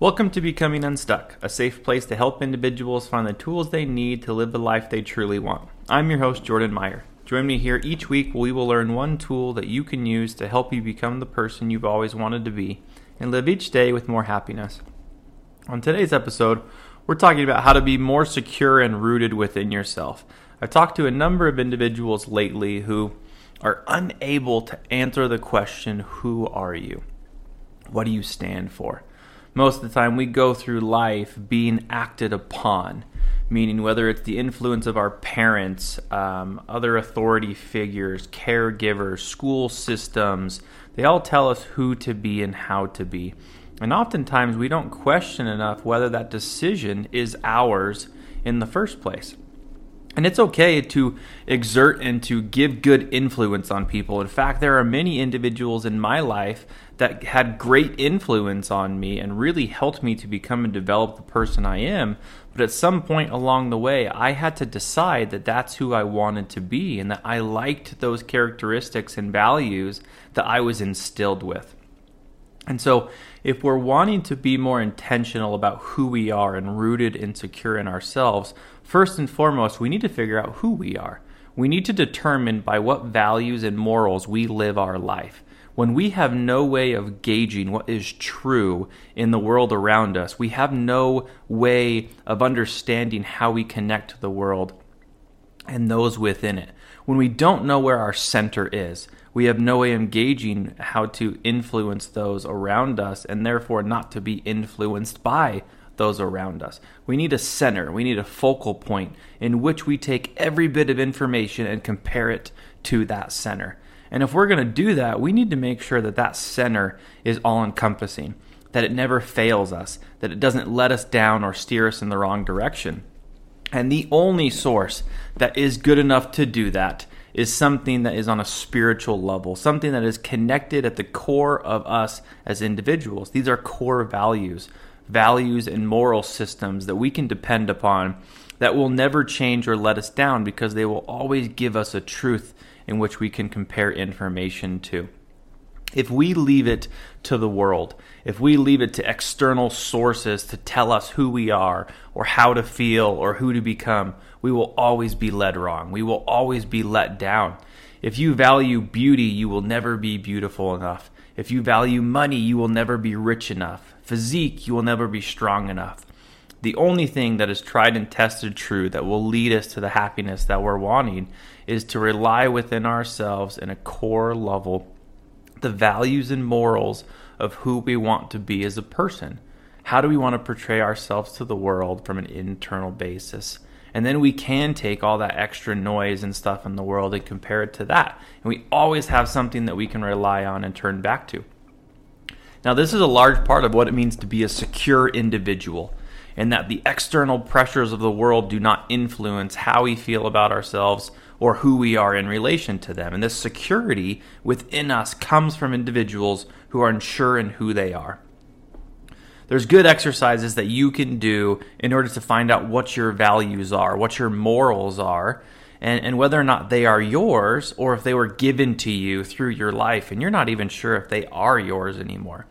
Welcome to Becoming Unstuck, a safe place to help individuals find the tools they need to live the life they truly want. I'm your host, Jordan Meyer. Join me here each week where we will learn one tool that you can use to help you become the person you've always wanted to be and live each day with more happiness. On today's episode, we're talking about how to be more secure and rooted within yourself. I've talked to a number of individuals lately who are unable to answer the question, Who are you? What do you stand for? Most of the time we go through life being acted upon, meaning whether it's the influence of our parents, um, other authority figures, caregivers, school systems, they all tell us who to be and how to be. And oftentimes we don't question enough whether that decision is ours in the first place. And it's okay to exert and to give good influence on people. In fact, there are many individuals in my life that had great influence on me and really helped me to become and develop the person I am. But at some point along the way, I had to decide that that's who I wanted to be and that I liked those characteristics and values that I was instilled with. And so, if we're wanting to be more intentional about who we are and rooted and secure in ourselves, first and foremost, we need to figure out who we are. We need to determine by what values and morals we live our life. When we have no way of gauging what is true in the world around us, we have no way of understanding how we connect to the world and those within it. When we don't know where our center is, we have no way of gauging how to influence those around us and therefore not to be influenced by those around us. We need a center, we need a focal point in which we take every bit of information and compare it to that center. And if we're going to do that, we need to make sure that that center is all encompassing, that it never fails us, that it doesn't let us down or steer us in the wrong direction. And the only source that is good enough to do that is something that is on a spiritual level, something that is connected at the core of us as individuals. These are core values, values and moral systems that we can depend upon that will never change or let us down because they will always give us a truth in which we can compare information to. If we leave it to the world, if we leave it to external sources to tell us who we are or how to feel or who to become, we will always be led wrong. We will always be let down. If you value beauty, you will never be beautiful enough. If you value money, you will never be rich enough. Physique, you will never be strong enough. The only thing that is tried and tested true that will lead us to the happiness that we're wanting is to rely within ourselves in a core level the values and morals of who we want to be as a person. How do we want to portray ourselves to the world from an internal basis? And then we can take all that extra noise and stuff in the world and compare it to that. And we always have something that we can rely on and turn back to. Now, this is a large part of what it means to be a secure individual, and that the external pressures of the world do not influence how we feel about ourselves or who we are in relation to them. And this security within us comes from individuals who are unsure in who they are. There's good exercises that you can do in order to find out what your values are, what your morals are, and, and whether or not they are yours or if they were given to you through your life and you're not even sure if they are yours anymore.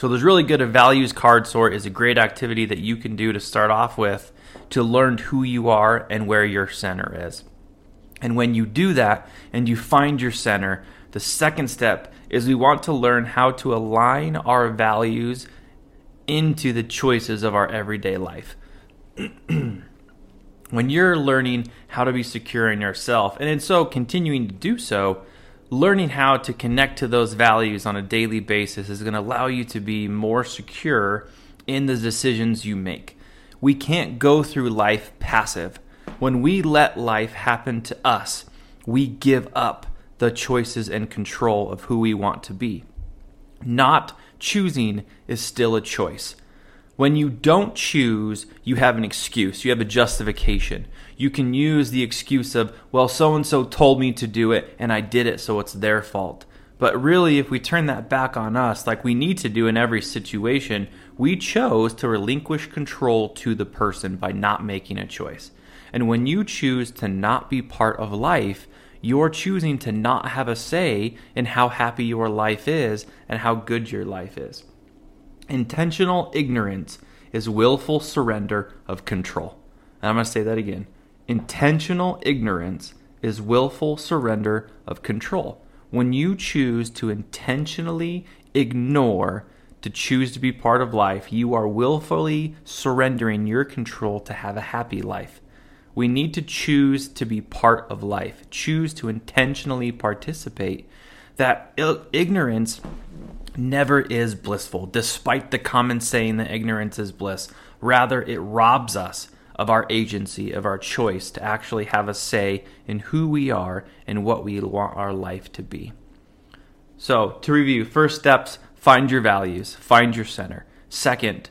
So there's really good a values card sort is a great activity that you can do to start off with to learn who you are and where your center is. And when you do that and you find your center, the second step is we want to learn how to align our values into the choices of our everyday life. when you're learning how to be secure in yourself, and in so continuing to do so, learning how to connect to those values on a daily basis is going to allow you to be more secure in the decisions you make. We can't go through life passive. When we let life happen to us, we give up the choices and control of who we want to be. Not choosing is still a choice. When you don't choose, you have an excuse, you have a justification. You can use the excuse of, well, so and so told me to do it and I did it, so it's their fault. But really, if we turn that back on us, like we need to do in every situation, we chose to relinquish control to the person by not making a choice. And when you choose to not be part of life, you're choosing to not have a say in how happy your life is and how good your life is. Intentional ignorance is willful surrender of control. And I'm going to say that again. Intentional ignorance is willful surrender of control. When you choose to intentionally ignore to choose to be part of life, you are willfully surrendering your control to have a happy life. We need to choose to be part of life, choose to intentionally participate. That ignorance never is blissful, despite the common saying that ignorance is bliss. Rather, it robs us of our agency, of our choice to actually have a say in who we are and what we want our life to be. So, to review, first steps find your values, find your center. Second,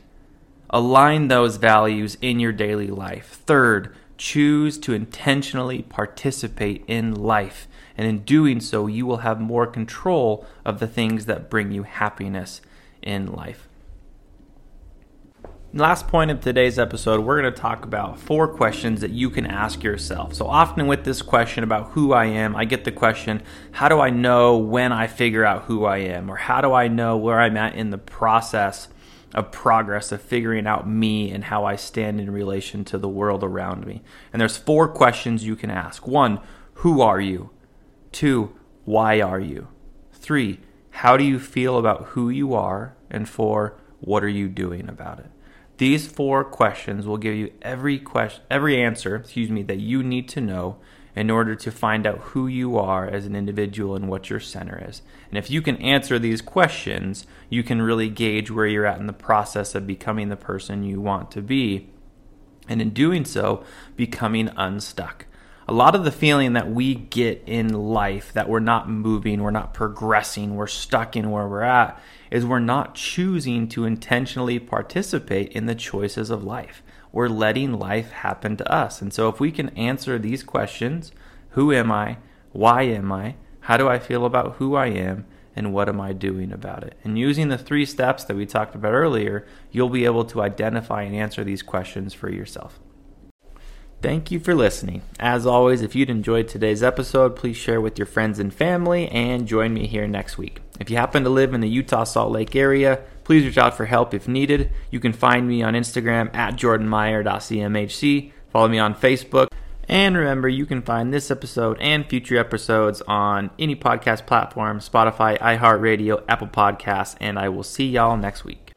align those values in your daily life. Third, choose to intentionally participate in life. And in doing so, you will have more control of the things that bring you happiness in life. Last point of today's episode, we're going to talk about four questions that you can ask yourself. So, often with this question about who I am, I get the question, How do I know when I figure out who I am? Or how do I know where I'm at in the process of progress of figuring out me and how I stand in relation to the world around me? And there's four questions you can ask. One, who are you? Two, why are you? Three, how do you feel about who you are? And four, what are you doing about it? These four questions will give you every question, every answer, excuse me, that you need to know in order to find out who you are as an individual and what your center is. And if you can answer these questions, you can really gauge where you're at in the process of becoming the person you want to be. And in doing so, becoming unstuck. A lot of the feeling that we get in life that we're not moving, we're not progressing, we're stuck in where we're at is we're not choosing to intentionally participate in the choices of life. We're letting life happen to us. And so, if we can answer these questions who am I? Why am I? How do I feel about who I am? And what am I doing about it? And using the three steps that we talked about earlier, you'll be able to identify and answer these questions for yourself. Thank you for listening. As always, if you'd enjoyed today's episode, please share with your friends and family and join me here next week. If you happen to live in the Utah Salt Lake area, please reach out for help if needed. You can find me on Instagram at jordanmeyer.cmhc. Follow me on Facebook. And remember, you can find this episode and future episodes on any podcast platform Spotify, iHeartRadio, Apple Podcasts, and I will see y'all next week.